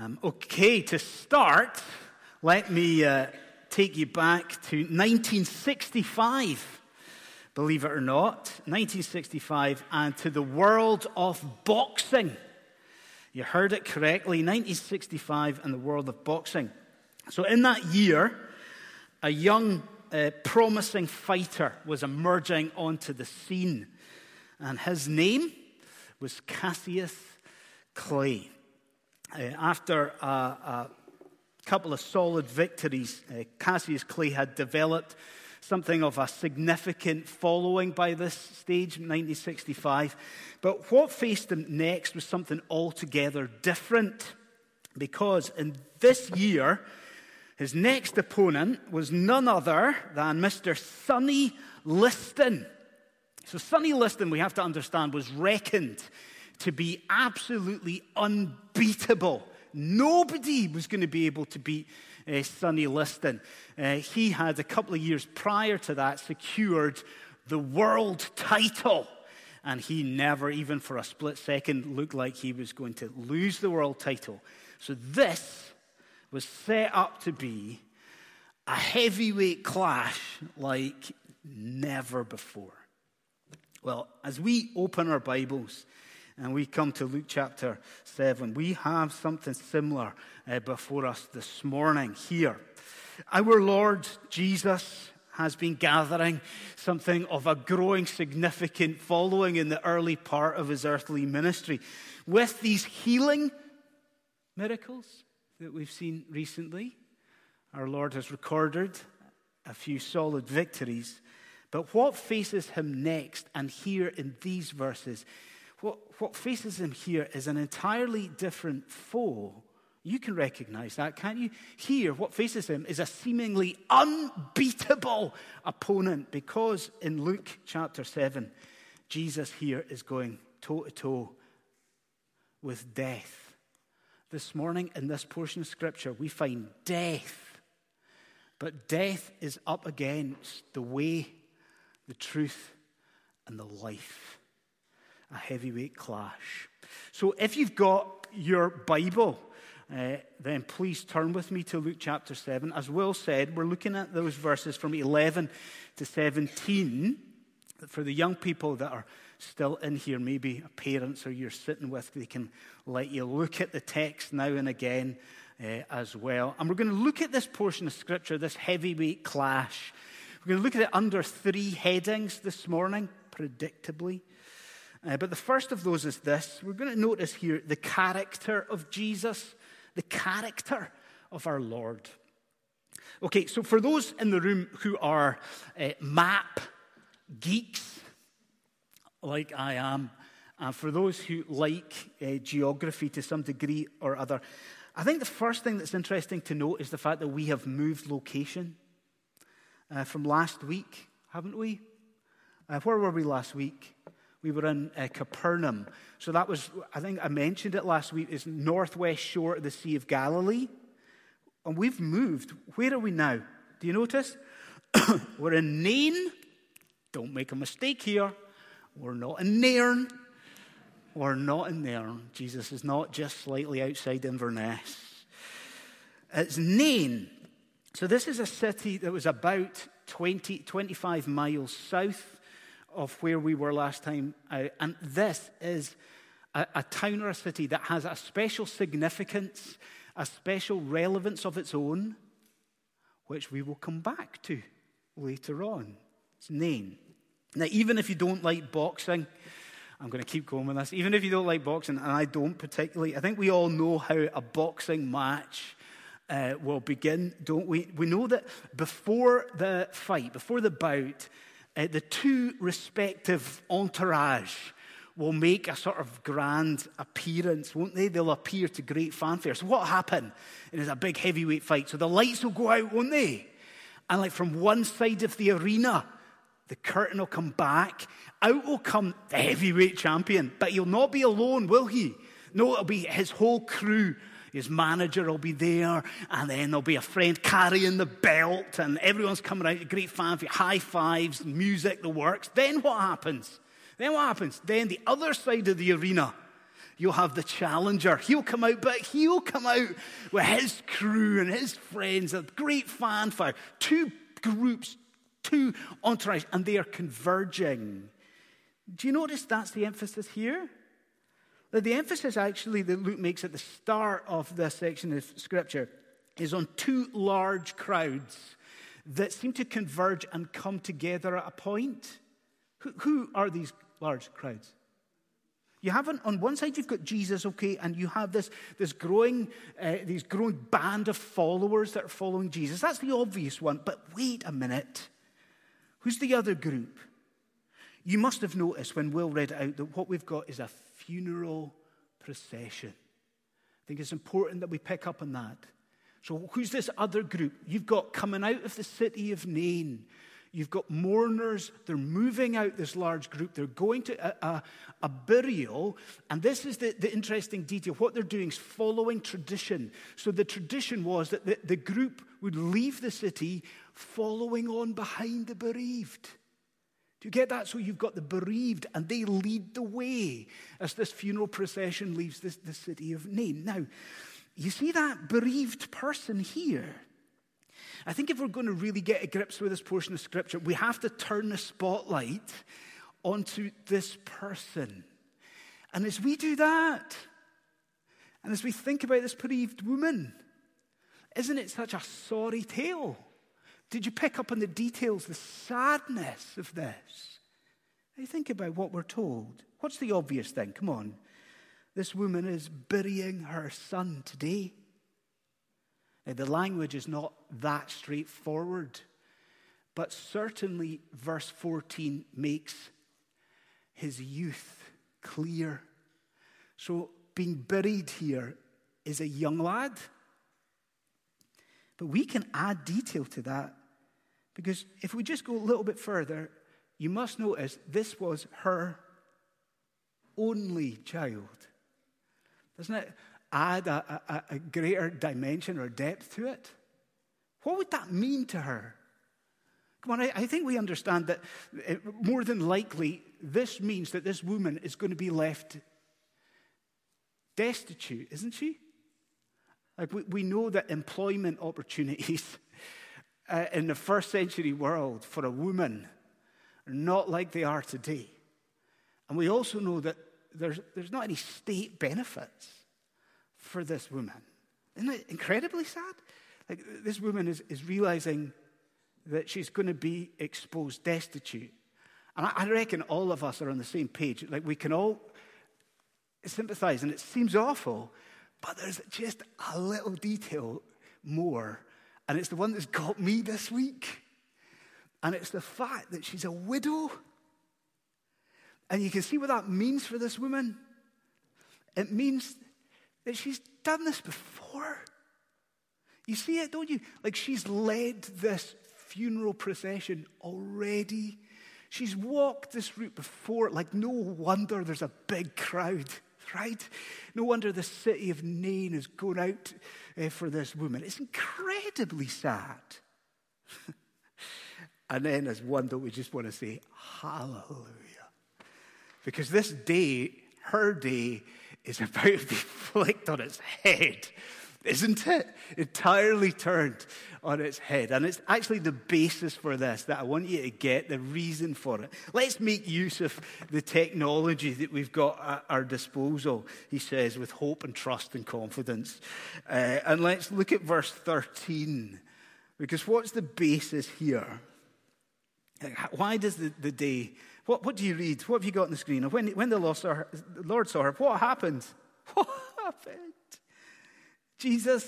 Um, okay, to start, let me uh, take you back to 1965, believe it or not, 1965, and to the world of boxing. You heard it correctly, 1965 and the world of boxing. So, in that year, a young, uh, promising fighter was emerging onto the scene, and his name was Cassius Clay. Uh, after a, a, couple of solid victories, uh, Cassius Clay had developed something of a significant following by this stage, 1965. But what faced him next was something altogether different, because in this year, his next opponent was none other than Mr. Sonny Liston. So, Sonny Liston, we have to understand, was reckoned to be absolutely unbeatable. Nobody was going to be able to beat uh, Sonny Liston. Uh, he had, a couple of years prior to that, secured the world title. And he never, even for a split second, looked like he was going to lose the world title. So this was set up to be a heavyweight clash like never before. Well, as we open our Bibles and we come to Luke chapter 7. We have something similar uh, before us this morning here. Our Lord Jesus has been gathering something of a growing significant following in the early part of his earthly ministry. With these healing miracles that we've seen recently, our Lord has recorded a few solid victories. But what faces him next and here in these verses what, what faces him here is an entirely different foe. You can recognize that, can't you? Here, what faces him is a seemingly unbeatable opponent because in Luke chapter 7, Jesus here is going toe to toe with death. This morning, in this portion of scripture, we find death. But death is up against the way, the truth, and the life a heavyweight clash. So if you've got your Bible, uh, then please turn with me to Luke chapter 7. As Will said, we're looking at those verses from 11 to 17. For the young people that are still in here, maybe parents or you're sitting with, they can let you look at the text now and again uh, as well. And we're going to look at this portion of Scripture, this heavyweight clash. We're going to look at it under three headings this morning, predictably. Uh, but the first of those is this we're going to notice here the character of Jesus, the character of our Lord. Okay, so for those in the room who are uh, map geeks, like I am, and for those who like uh, geography to some degree or other, I think the first thing that's interesting to note is the fact that we have moved location uh, from last week, haven't we? Uh, where were we last week? We were in uh, Capernaum. So that was, I think I mentioned it last week, is northwest shore of the Sea of Galilee. And we've moved. Where are we now? Do you notice? we're in Nain. Don't make a mistake here. We're not in Nairn. We're not in Nairn. Jesus is not just slightly outside Inverness. It's Nain. So this is a city that was about 20, 25 miles south of where we were last time out. And this is a, a town or a city that has a special significance, a special relevance of its own, which we will come back to later on. It's Nain. Now, even if you don't like boxing, I'm going to keep going with this. Even if you don't like boxing, and I don't particularly, I think we all know how a boxing match uh, will begin, don't we? We know that before the fight, before the bout, uh, the two respective entourage will make a sort of grand appearance, won't they? They'll appear to great fanfare. So, what happened? It is a big heavyweight fight. So, the lights will go out, won't they? And, like, from one side of the arena, the curtain will come back. Out will come the heavyweight champion. But he'll not be alone, will he? No, it'll be his whole crew his manager will be there, and then there'll be a friend carrying the belt, and everyone's coming out, a great fanfare, high fives, music, the works. Then what happens? Then what happens? Then the other side of the arena, You'll have the challenger. He'll come out, but he'll come out with his crew and his friends, a great fanfare. Two groups, two entourage, and they are converging. Do you notice that's the emphasis here? The emphasis actually that Luke makes at the start of this section of scripture is on two large crowds that seem to converge and come together at a point. Who, who are these large crowds? You have on, on one side you've got Jesus, okay, and you have this, this growing, uh, these growing band of followers that are following Jesus. That's the obvious one. But wait a minute. Who's the other group? You must have noticed when Will read out that what we've got is a funeral procession. I think it's important that we pick up on that. So, who's this other group? You've got coming out of the city of Nain. You've got mourners. They're moving out this large group. They're going to a, a, a burial. And this is the, the, interesting detail. What they're doing is following tradition. So the tradition was that the, the group would leave the city following on behind the bereaved. Do you get that? So you've got the bereaved, and they lead the way as this funeral procession leaves this, the city of Nain. Now, you see that bereaved person here? I think if we're going to really get a grips with this portion of Scripture, we have to turn the spotlight onto this person. And as we do that, and as we think about this bereaved woman, isn't it such a sorry tale? Did you pick up on the details, the sadness of this? Now think about what we're told. What's the obvious thing? Come on. This woman is burying her son today. Now, the language is not that straightforward, but certainly verse 14 makes his youth clear. So, being buried here is a young lad. But we can add detail to that because if we just go a little bit further, you must notice this was her only child. Doesn't it add a, a, a greater dimension or depth to it? What would that mean to her? Come on, I, I think we understand that it, more than likely this means that this woman is going to be left destitute, isn't she? Like we, we know that employment opportunities uh, in the first century world for a woman not like they are today. And we also know that there's, there's not any state benefits for this woman. Isn't it incredibly sad? Like this woman is, is realizing that she's going to be exposed destitute. And I, I reckon all of us are on the same page. Like we can all sympathize, and it seems awful, but there's just a little detail more, and it's the one that's got me this week. And it's the fact that she's a widow. And you can see what that means for this woman. It means that she's done this before. You see it, don't you? Like she's led this funeral procession already. She's walked this route before. Like, no wonder there's a big crowd right? No wonder the city of Nain is going out uh, for this woman. It's incredibly sad. and then, as one that we just want to say, Hallelujah. Because this day, her day, is about to be flicked on its head isn't it? Entirely turned on its head. And it's actually the basis for this that I want you to get the reason for it. Let's make use of the technology that we've got at our disposal, he says, with hope and trust and confidence. Uh, and let's look at verse 13. Because what's the basis here? Why does the, the day, what, what do you read? What have you got on the screen? When, when the Lord saw her, Lord saw her what happened? What happened? Jesus,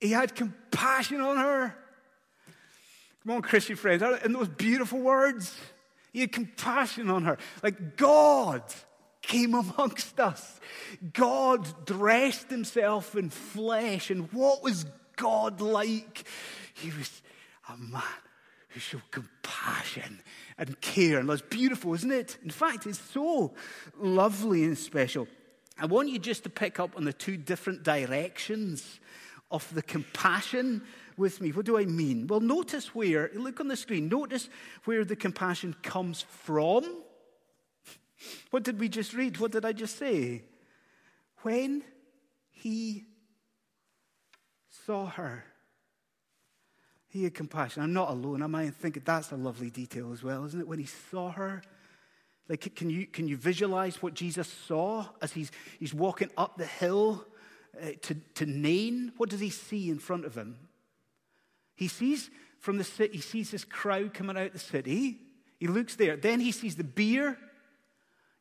he had compassion on her. Come on, Christian friends, in those beautiful words, he had compassion on her. Like God came amongst us. God dressed himself in flesh. And what was God like? He was a man who showed compassion and care. And that's beautiful, isn't it? In fact, it's so lovely and special. I want you just to pick up on the two different directions of the compassion with me. What do I mean? Well, notice where, look on the screen, notice where the compassion comes from. What did we just read? What did I just say? When he saw her, he had compassion. I'm not alone, am I? And think that's a lovely detail as well, isn't it? When he saw her, like, can you, can you visualize what Jesus saw as he's, he's walking up the hill uh, to, to Nain? What does he see in front of him? He sees from the city, he sees this crowd coming out of the city. He looks there. Then he sees the bier.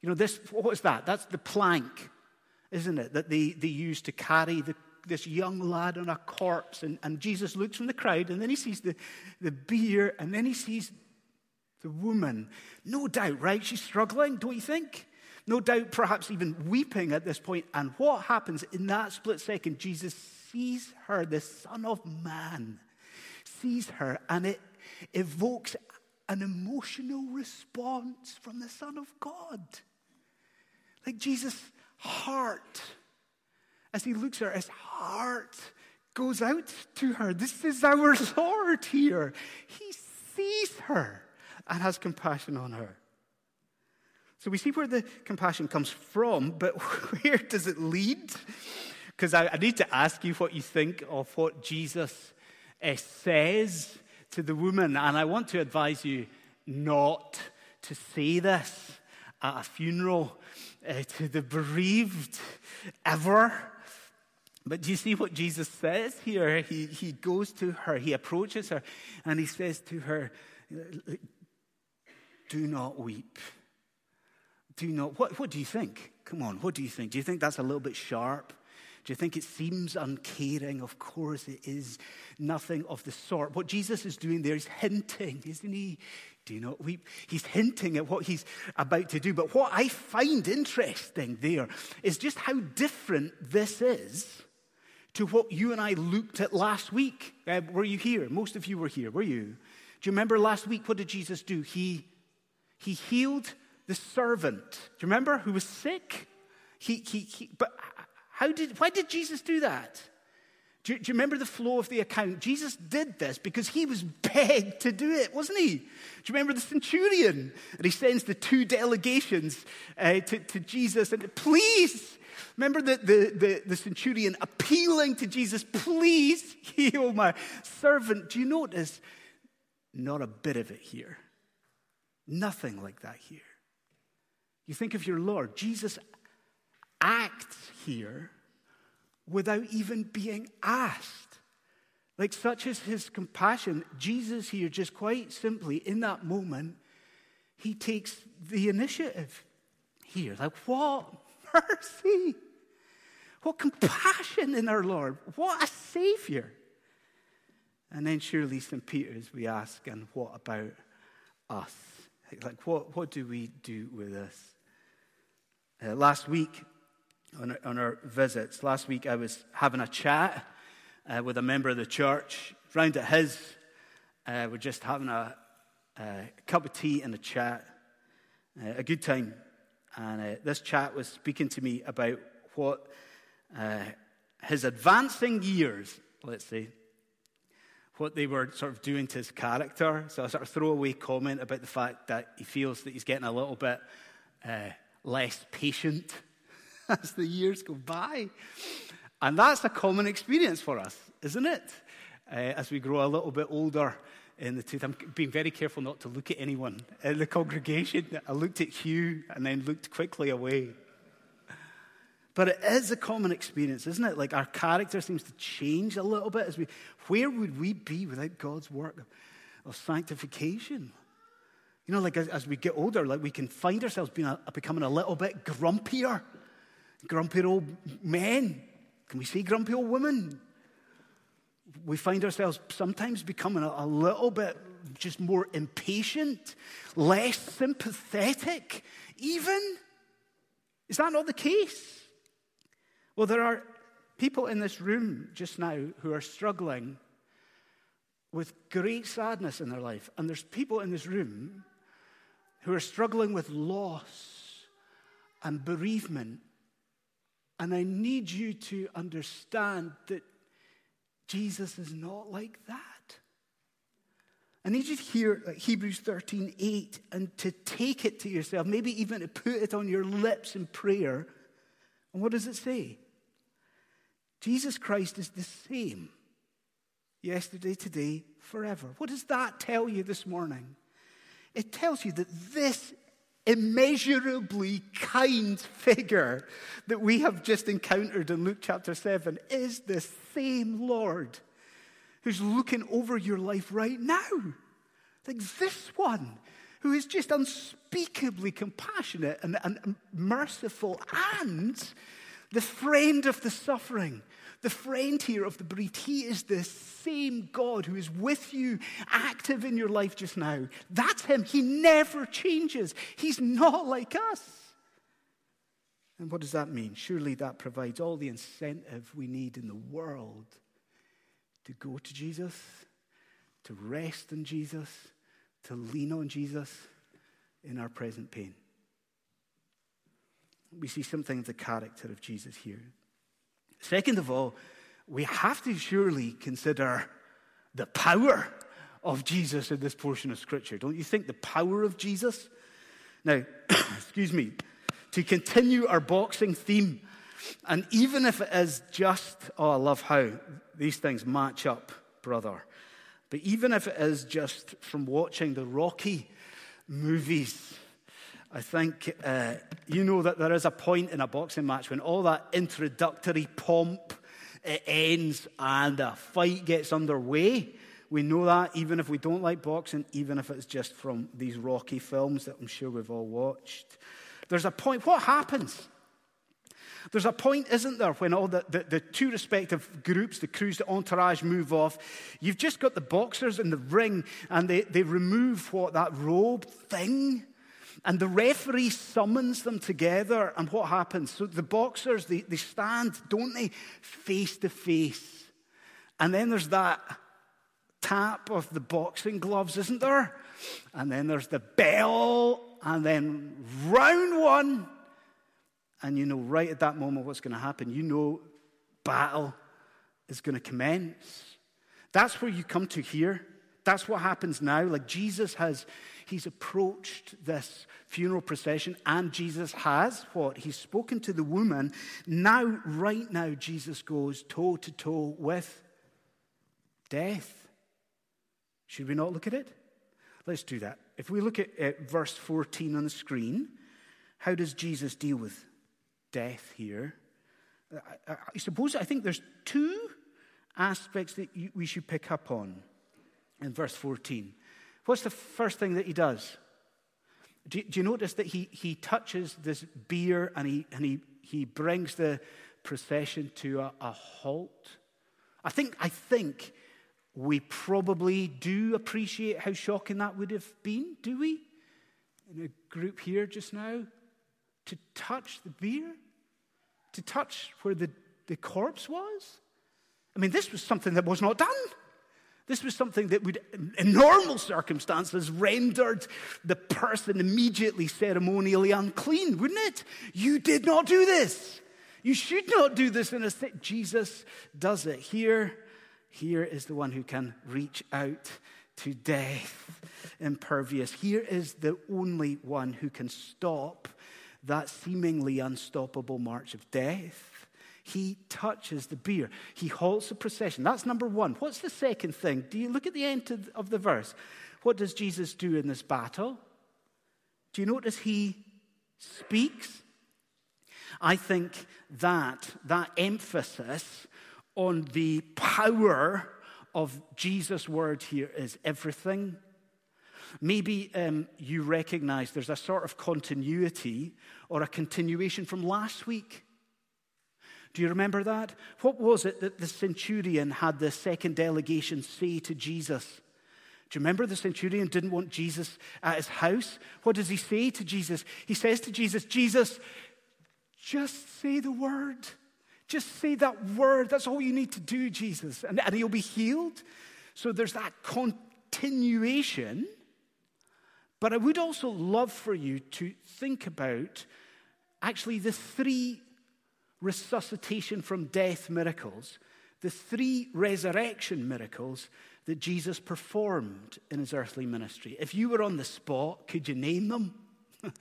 You know, this, what is that? That's the plank, isn't it? That they, they use to carry the, this young lad on a corpse. And, and Jesus looks from the crowd, and then he sees the, the bier, and then he sees the woman. No doubt, right? She's struggling, don't you think? No doubt, perhaps even weeping at this point. And what happens in that split second? Jesus sees her, the Son of Man, sees her, and it evokes an emotional response from the Son of God. Like Jesus' heart, as he looks at her, his heart goes out to her. This is our Lord here. He sees her and has compassion on her. So we see where the compassion comes from, but where does it lead? Because I, I, need to ask you what you think of what Jesus uh, says to the woman. And I want to advise you not to say this at a funeral uh, to the bereaved ever. But do you see what Jesus says here? He, he goes to her, he approaches her, and he says to her, Do not weep. Do not. What, what do you think? Come on, what do you think? Do you think that's a little bit sharp? Do you think it seems uncaring? Of course, it is nothing of the sort. What Jesus is doing there is hinting, isn't he? Do not weep. He's hinting at what he's about to do. But what I find interesting there is just how different this is to what you and I looked at last week. Uh, were you here? Most of you were here, were you? Do you remember last week? What did Jesus do? He, he healed the servant. Do you remember? Who was sick? He, he, he, but how did, why did Jesus do that? Do you, do you, remember the flow of the account? Jesus did this because he was begged to do it, wasn't he? Do you remember the centurion? And he sends the two delegations uh, to, to, Jesus and please, remember the, the, the, the centurion appealing to Jesus, please heal my servant. Do you notice? Not a bit of it here. Nothing like that here. You think of your Lord. Jesus acts here without even being asked. Like, such is his compassion. Jesus here, just quite simply, in that moment, he takes the initiative here. Like, what mercy! What compassion in our Lord! What a Savior! And then, surely, St. Peter's, we ask, and what about us? Like, what, what do we do with this? Uh, last week, on our, on our, visits, last week I was having a chat uh, with a member of the church. Round at his, uh, we're just having a, a, cup of tea and a chat, uh, a good time. And uh, this chat was speaking to me about what uh, his advancing years, let's say, what they were sort of doing to his character. So a sort of throwaway comment about the fact that he feels that he's getting a little bit uh, less patient as the years go by. And that's a common experience for us, isn't it? Uh, as we grow a little bit older in the tooth. I'm being very careful not to look at anyone in the congregation. I looked at Hugh and then looked quickly away. But it is a common experience, isn't it? Like our character seems to change a little bit as we. Where would we be without God's work of sanctification? You know, like as, as we get older, like we can find ourselves being a, becoming a little bit grumpier, grumpier old men. Can we say grumpy old women? We find ourselves sometimes becoming a, a little bit just more impatient, less sympathetic, even. Is that not the case? Well, there are people in this room just now who are struggling with great sadness in their life. And there's people in this room who are struggling with loss and bereavement. And I need you to understand that Jesus is not like that. I need you to hear Hebrews 13, 8, and to take it to yourself, maybe even to put it on your lips in prayer And what does it say? Jesus Christ is the same yesterday, today, forever. What does that tell you this morning? It tells you that this immeasurably kind figure that we have just encountered in Luke chapter 7 is the same Lord who's looking over your life right now. Like this one who is just unspeakably compassionate and, and merciful and the friend of the suffering the friend here of the bereaved, he is the same God who is with you, active in your life just now. That's him. He never changes. He's not like us. And what does that mean? Surely that provides all the incentive we need in the world to go to Jesus, to rest in Jesus, to lean on Jesus in our present pain. We see something of the character of Jesus here. Second of all, we have to surely consider the power of Jesus in this portion of Scripture. Don't you think the power of Jesus? Now, excuse me, to continue our boxing theme, and even if it is just, oh, I love how these things match up, brother. But even if it is just from watching the Rocky movies, I think uh, you know that there is a point in a boxing match when all that introductory pomp it ends and a fight gets underway. We know that even if we don't like boxing, even if it's just from these Rocky films that I'm sure we've all watched. There's a point. What happens? There's a point, isn't there, when all the, the, the, two respective groups, the crews, the entourage move off. You've just got the boxers in the ring and they, they remove what, that robe thing and the referee summons them together, and what happens? So the boxers, they, they stand, don't they, face to face. And then there's that tap of the boxing gloves, isn't there? And then there's the bell, and then round one. And you know right at that moment what's going to happen. You know battle is going to commence. That's where you come to here. That's what happens now. Like Jesus has, he's approached this funeral procession, and Jesus has what? He's spoken to the woman. Now, right now, Jesus goes toe to toe with death. Should we not look at it? Let's do that. If we look at, at verse 14 on the screen, how does Jesus deal with death here? I, I, suppose I think there's two aspects that you, we should pick up on in verse 14. What's the first thing that he does? Do, do you notice that he, he touches this bier and, he, and he, he brings the procession to a, a halt? I think, I think we probably do appreciate how shocking that would have been, do we? In a group here just now, to touch the bier, to touch where the, the corpse was. I mean, this was something that was not done. This was something that would, in normal circumstances, rendered the person immediately ceremonially unclean, wouldn't it? You did not do this. You should not do this in a state. Jesus does it. Here, here is the one who can reach out to death, impervious. Here is the only one who can stop that seemingly unstoppable march of death. He touches the bier. He halts the procession. That's number one. What's the second thing? Do you look at the end of the verse? What does Jesus do in this battle? Do you notice he speaks? I think that that emphasis on the power of Jesus' word here is everything. Maybe um, you recognize there's a sort of continuity or a continuation from last week. Do you remember that? What was it that the centurion had the second delegation say to Jesus? Do you remember the centurion didn't want Jesus at his house? What does he say to Jesus? He says to Jesus, Jesus, just say the word. Just say that word. That's all you need to do, Jesus. And, and he'll be healed. So there's that continuation. But I would also love for you to think about actually the three resuscitation from death miracles, the three resurrection miracles that Jesus performed in his earthly ministry. If you were on the spot, could you name them?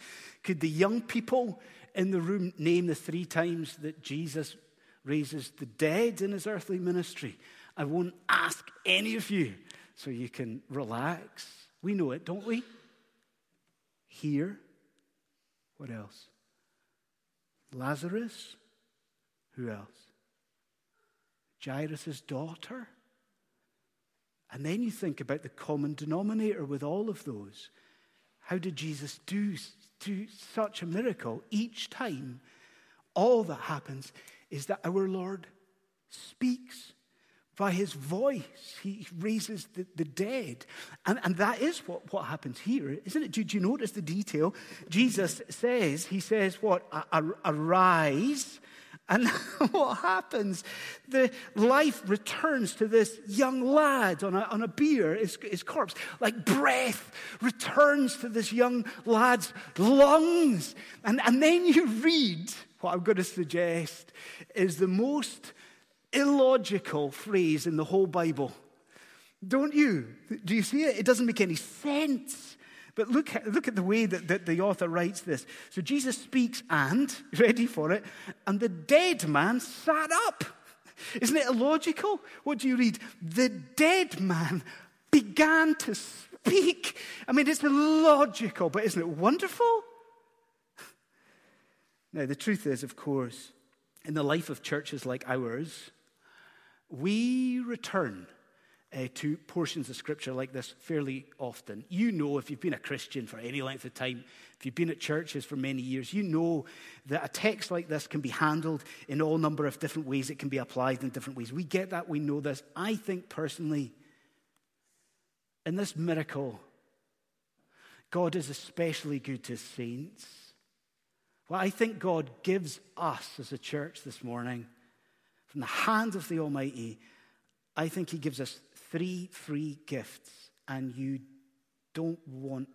could the young people in the room name the three times that Jesus raises the dead in his earthly ministry? I won't ask any of you so you can relax. We know it, don't we? Here. What else? Lazarus. Who else? Jairus' daughter. And then you think about the common denominator with all of those. How did Jesus do, do such a miracle each time? All that happens is that our Lord speaks by his voice. He raises the, the dead. And, and that is what, what happens here, isn't it? Did you notice the detail? Jesus says, He says, What? Arise and what happens? The life returns to this young lad on a, on a bier, his, his corpse. Like breath returns to this young lad's lungs. And, and then you read what I'm going to suggest is the most illogical phrase in the whole Bible. Don't you? Do you see it? It doesn't make any sense. But look, at, look at the way that, that the author writes this. So Jesus speaks, and, ready for it, and the dead man sat up. Isn't it illogical? What do you read? The dead man began to speak. I mean, it's illogical, but isn't it wonderful? Now, the truth is, of course, in the life of churches like ours, we return uh, to portions of scripture like this fairly often. You know, if you've been a Christian for any length of time, if you've been at churches for many years, you know that a text like this can be handled in all number of different ways. It can be applied in different ways. We get that, we know this. I think personally, in this miracle, God is especially good to saints. Well, I think God gives us as a church this morning, from the hand of the Almighty, I think He gives us three free gifts and you don't want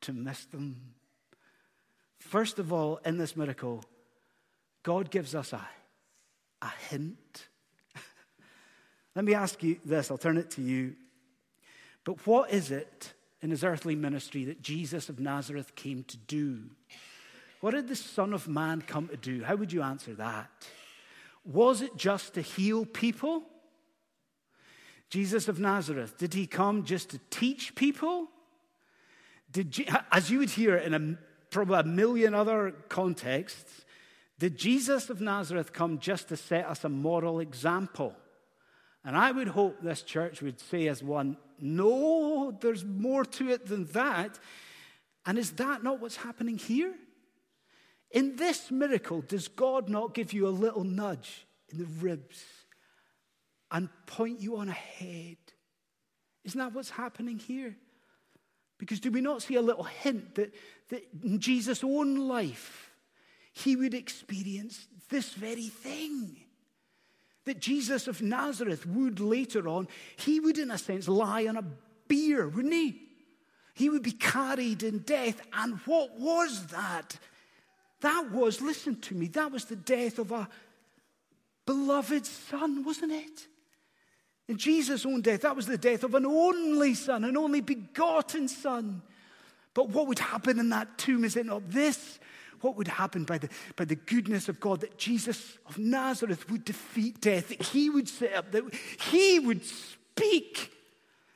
to miss them. First of all, in this miracle, God gives us a, a hint. Let me ask you this, I'll turn it to you. But what is it in his earthly ministry that Jesus of Nazareth came to do? What did the Son of Man come to do? How would you answer that? Was it just to heal people? Jesus of Nazareth, did he come just to teach people? Did, as you would hear in a, probably a million other contexts, did Jesus of Nazareth come just to set us a moral example? And I would hope this church would say, as one, no, there's more to it than that. And is that not what's happening here? In this miracle, does God not give you a little nudge in the ribs? And point you on ahead. Isn't that what's happening here? Because do we not see a little hint that, that in Jesus' own life, he would experience this very thing? That Jesus of Nazareth would later on, he would, in a sense, lie on a bier, wouldn't he? He would be carried in death. And what was that? That was, listen to me, that was the death of a beloved son, wasn't it? In Jesus' own death, that was the death of an only son, an only begotten son. But what would happen in that tomb? Is it not this? What would happen by the, by the goodness of God that Jesus of Nazareth would defeat death, that he would sit up, that he would speak?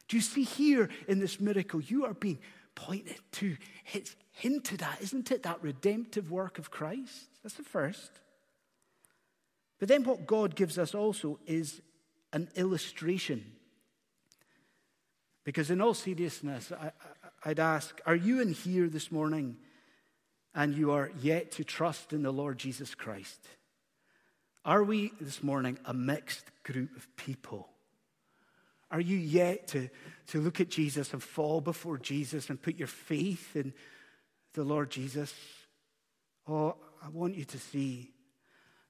Do you see here in this miracle, you are being pointed to, it's hinted at, isn't it? That redemptive work of Christ. That's the first. But then what God gives us also is an illustration. Because, in all seriousness, I, would ask Are you in here this morning and you are yet to trust in the Lord Jesus Christ? Are we this morning a mixed group of people? Are you yet to, to look at Jesus and fall before Jesus and put your faith in the Lord Jesus? Oh, I want you to see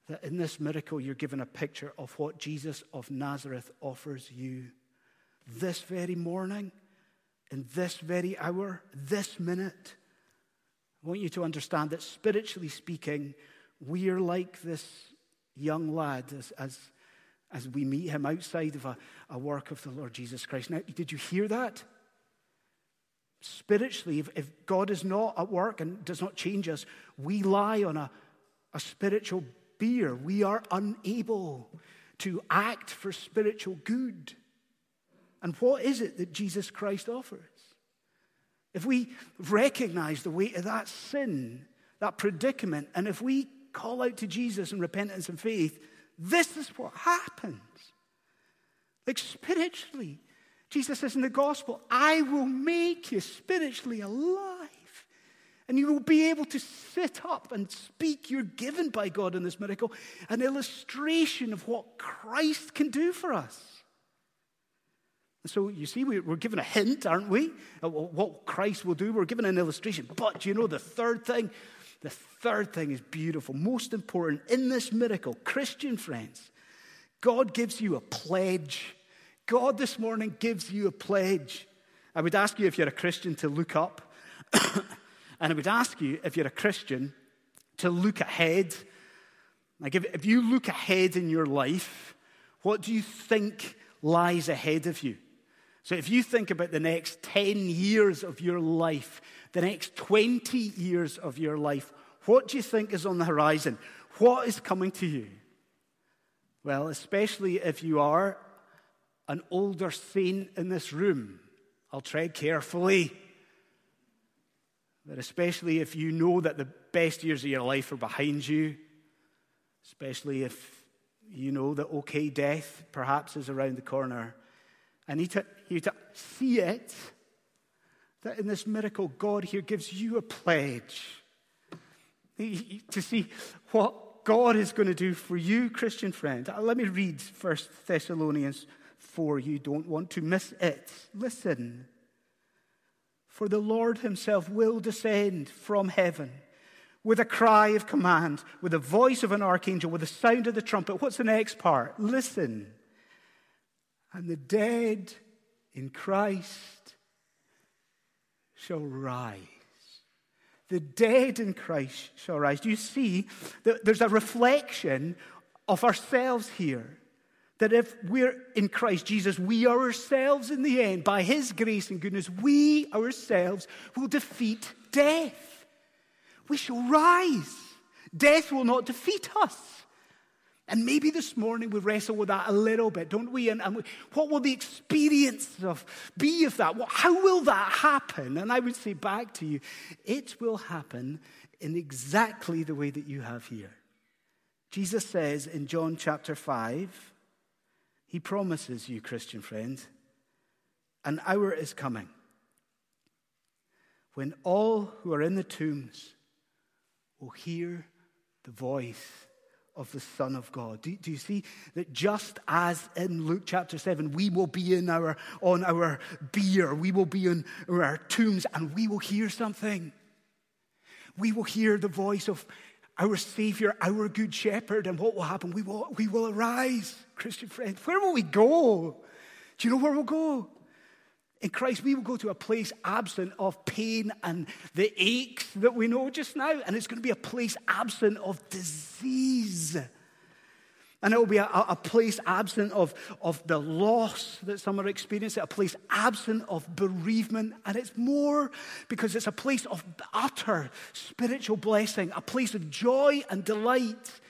that in this miracle, you're given a picture of what Jesus of Nazareth offers you this very morning, in this very hour, this minute. I want you to understand that spiritually speaking, we are like this young lad as, as, as we meet him outside of a, a work of the Lord Jesus Christ. Now, did you hear that? Spiritually, if, if God is not at work and does not change us, we lie on a a spiritual bier, we are unable to act for spiritual good. And what is it that Jesus Christ offers? If we recognize the weight of that sin, that predicament, and if we call out to Jesus in repentance and faith, this is what happens. Like spiritually, Jesus says in the gospel, I will make you spiritually alive. And you will be able to sit up and speak. You're given by God in this miracle an illustration of what Christ can do for us. And so you see, we're given a hint, aren't we? What Christ will do. We're given an illustration. But you know, the third thing, the third thing is beautiful, most important. In this miracle, Christian friends, God gives you a pledge. God this morning gives you a pledge. I would ask you if you're a Christian to look up. and I would ask you if you're a Christian to look ahead. Like, if, if you look ahead in your life, what do you think lies ahead of you? So, if you think about the next 10 years of your life, the next 20 years of your life, what do you think is on the horizon? What is coming to you? Well, especially if you are an older saint in this room, I'll tread carefully. But especially if you know that the best years of your life are behind you, especially if you know that, okay, death perhaps is around the corner. I need to, you to see it that in this miracle, God here gives you a pledge to see what God is going to do for you, Christian friend. Uh, let me read 1 Thessalonians 4. You don't want to miss it. Listen. For the Lord himself will descend from heaven with a cry of command, with the voice of an archangel, with the sound of the trumpet. What's the next part? Listen. And the dead in Christ shall rise the dead in Christ shall rise. Do you see that there's a reflection of ourselves here? That if we're in Christ Jesus, we ourselves in the end, by His grace and goodness, we ourselves will defeat death. We shall rise. Death will not defeat us. And maybe this morning we wrestle with that a little bit, don't we? And, and we, what will the experience of be of that? What, how will that happen? And I would say back to you, it will happen in exactly the way that you have here. Jesus says in John chapter 5, he promises you, Christian friend, an hour is coming when all who are in the tombs will hear the voice of the Son of God. Do, do, you see that just as in Luke chapter 7, we will be in our, on our bier, we will be in our tombs, and we will hear something. We will hear the voice of our Savior, our Good Shepherd, and what will happen? We will, we will arise, Christian friend. Where will we go? Do you know where we'll go? In Christ, we will go to a place absent of pain and the aches that we know just now. And it's going to be a place absent of disease. And it will be a, a, place absent of, of the loss that some are experiencing, a place absent of bereavement. And it's more because it's a place of utter spiritual blessing, a place of joy and delight.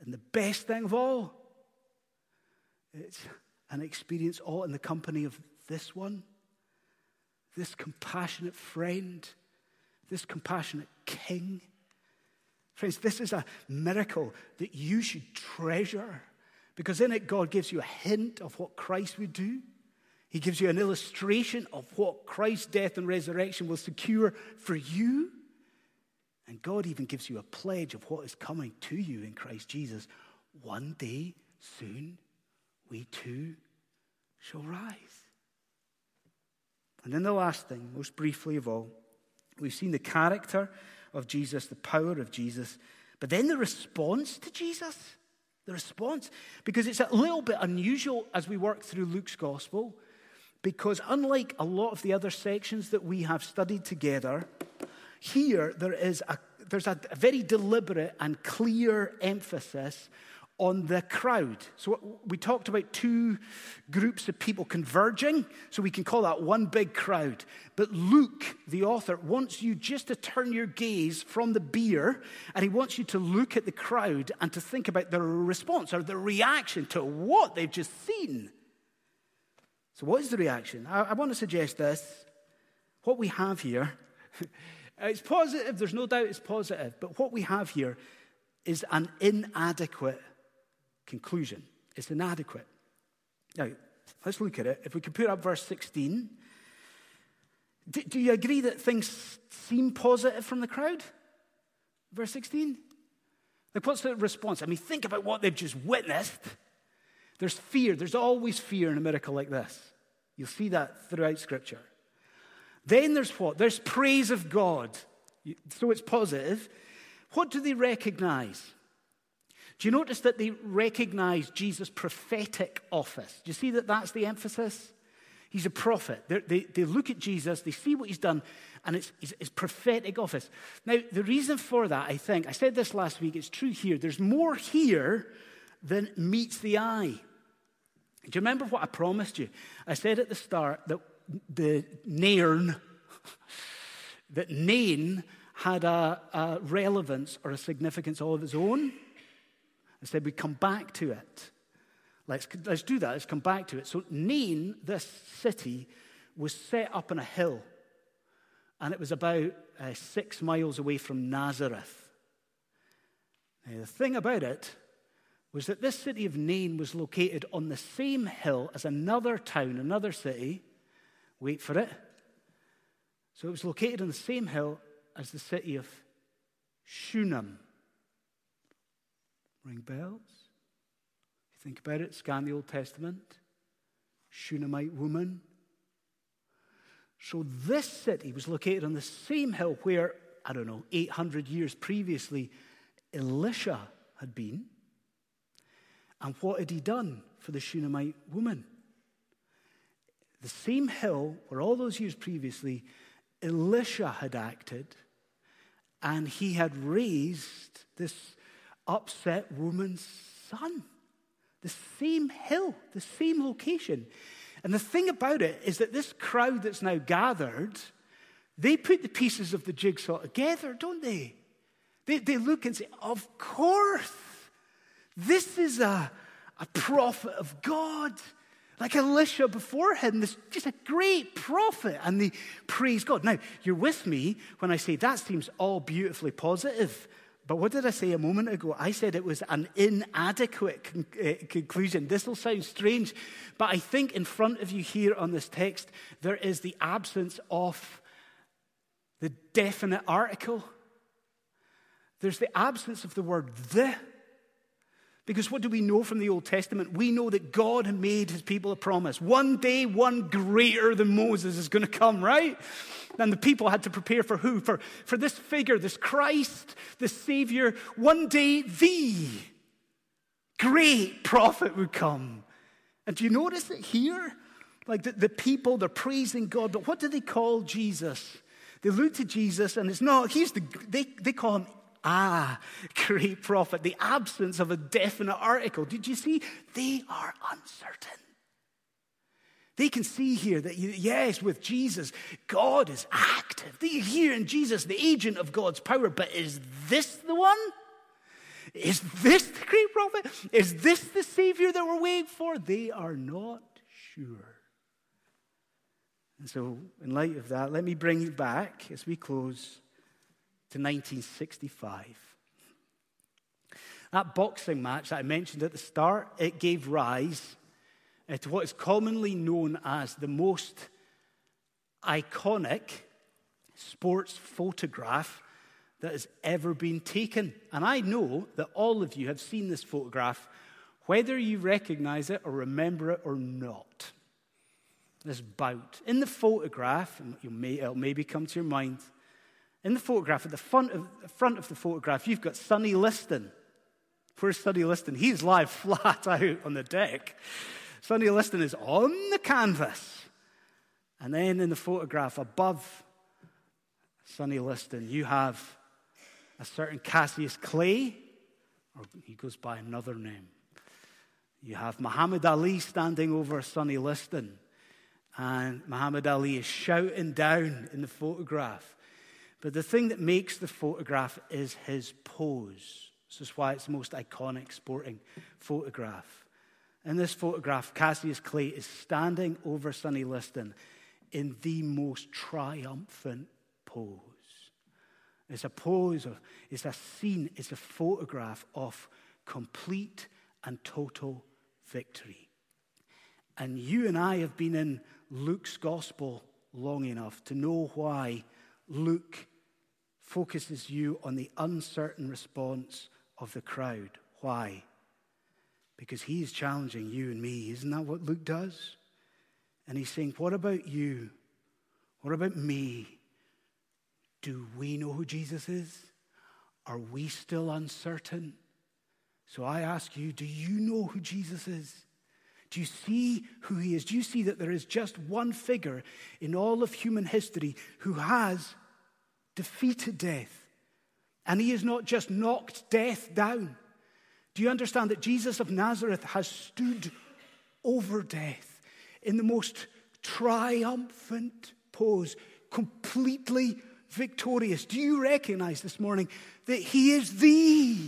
And the best thing of all, it's an experience all in the company of this one this compassionate friend, this compassionate king. Friends, this is a miracle that you should treasure because in it, God gives you a hint of what Christ would do. He gives you an illustration of what Christ's death and resurrection will secure for you. And God even gives you a pledge of what is coming to you in Christ Jesus. One day, soon, we too shall rise. And then the last thing, most briefly of all, we've seen the character of Jesus, the power of Jesus, but then the response to Jesus. The response, because it's a little bit unusual as we work through Luke's gospel, because unlike a lot of the other sections that we have studied together, here there is a, there's a very deliberate and clear emphasis on the crowd. So we talked about two groups of people converging, so we can call that one big crowd. But Luke, the author, wants you just to turn your gaze from the bier and he wants you to look at the crowd and to think about their response or their reaction to what they've just seen. So, what is the reaction? I, I want to suggest this. What we have here, it's positive, there's no doubt it's positive, but what we have here is an inadequate conclusion. It's inadequate. Now, let's look at it. If we could put up verse 16. Do, do you agree that things seem positive from the crowd? Verse 16? Like, what's the response? I mean, think about what they've just witnessed. There's fear. There's always fear in a miracle like this. You'll see that throughout Scripture. Then there's what? There's praise of God. So it's positive. What do they recognize? Do you notice that they recognize Jesus' prophetic office? Do you see that that's the emphasis? He's a prophet. They, they, look at Jesus, they see what he's done, and it's his prophetic office. Now, the reason for that, I think, I said this last week, it's true here. There's more here than meets the eye. Do you remember what I promised you? I said at the start that the Nairn, that Nain had a, a relevance or a significance all of its own. I said we come back to it. Let's, let's do that. Let's come back to it. So, Nain, this city, was set up on a hill, and it was about uh, six miles away from Nazareth. Now, the thing about it was that this city of Nain was located on the same hill as another town, another city. Wait for it. So, it was located on the same hill as the city of Shunem. Ring bells? You think about it, scan the Old Testament. Shunammite woman. So this city was located on the same hill where, I don't know, 800 years previously, Elisha had been. And what had he done for the Shunammite woman? The same hill where all those years previously, Elisha had acted, and he had raised this upset woman's son. The same hill, the same location. And the thing about it is that this crowd that's now gathered, they put the pieces of the jigsaw together, don't they? They, they look and say, Of course, this is a, a prophet of God. Like Elisha before him, this just a great prophet, and they praise God. Now, you're with me when I say that seems all beautifully positive. But what did I say a moment ago? I said it was an inadequate con- uh, conclusion. This will sound strange, but I think in front of you here on this text, there is the absence of the definite article. There's the absence of the word the. Because what do we know from the Old Testament? We know that God made his people a promise. One day, one greater than Moses is going to come, right? And the people had to prepare for who? For, for this figure, this Christ, this Savior. One day, the great prophet would come. And do you notice that here? Like the, the people, they're praising God, but what do they call Jesus? They look to Jesus, and it's not, he's the, they, they call him Ah, great prophet, the absence of a definite article. Did you see? They are uncertain. They can see here that, yes, with Jesus, God is active. They hear in Jesus the agent of God's power, but is this the one? Is this the great prophet? Is this the Savior that we're waiting for? They are not sure. And so, in light of that, let me bring you back as we close to 1965. That boxing match that I mentioned at the start, it gave rise to what is commonly known as the most iconic sports photograph that has ever been taken. And I know that all of you have seen this photograph, whether you recognize it or remember it or not. This bout. In the photograph, and may, it'll maybe come to your mind, in the photograph, at the front of, the front of the photograph, you've got Sonny Liston. Where's Sonny Liston? He's live flat out on the deck. Sonny Liston is on the canvas. And then in the photograph above Sonny Liston, you have a certain Cassius Clay or he goes by another name. You have Muhammad Ali standing over Sonny Liston, and Muhammad Ali is shouting down in the photograph. But the thing that makes the photograph is his pose. This is why it's the most iconic sporting photograph. In this photograph, Cassius Clay is standing over Sonny Liston in the most triumphant pose. It's a pose, of, it's a scene, it's a photograph of complete and total victory. And you and I have been in Luke's gospel long enough to know why Luke focuses you on the uncertain response of the crowd. Why? Because he is challenging you and me. Isn't that what Luke does? And he's saying, What about you? What about me? Do we know who Jesus is? Are we still uncertain? So I ask you, do you know who Jesus is? Do you see who he is? Do you see that there is just one figure in all of human history who has defeated death? And he has not just knocked death down. Do you understand that Jesus of Nazareth has stood over death in the most triumphant pose, completely victorious? Do you recognize this morning that he is the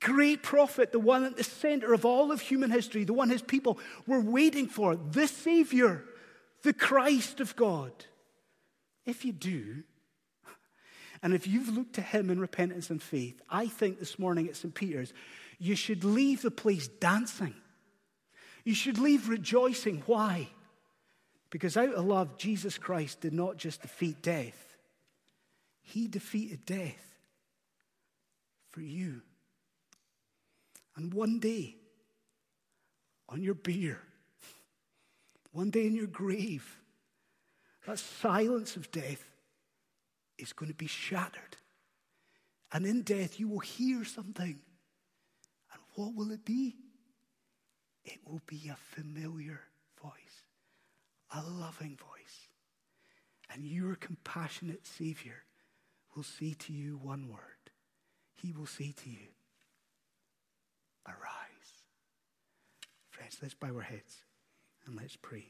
great prophet, the one at the center of all of human history, the one his people were waiting for, the Savior, the Christ of God? If you do, and if you've looked to him in repentance and faith, I think this morning at St. Peter's, you should leave the place dancing. You should leave rejoicing. Why? Because out of love, Jesus Christ did not just defeat death, he defeated death for you. And one day, on your bier, one day in your grave, that silence of death is going to be shattered. And in death, you will hear something. What will it be? It will be a familiar voice, a loving voice. And your compassionate Savior will say to you one word. He will say to you, Arise. Friends, let's bow our heads and let's pray.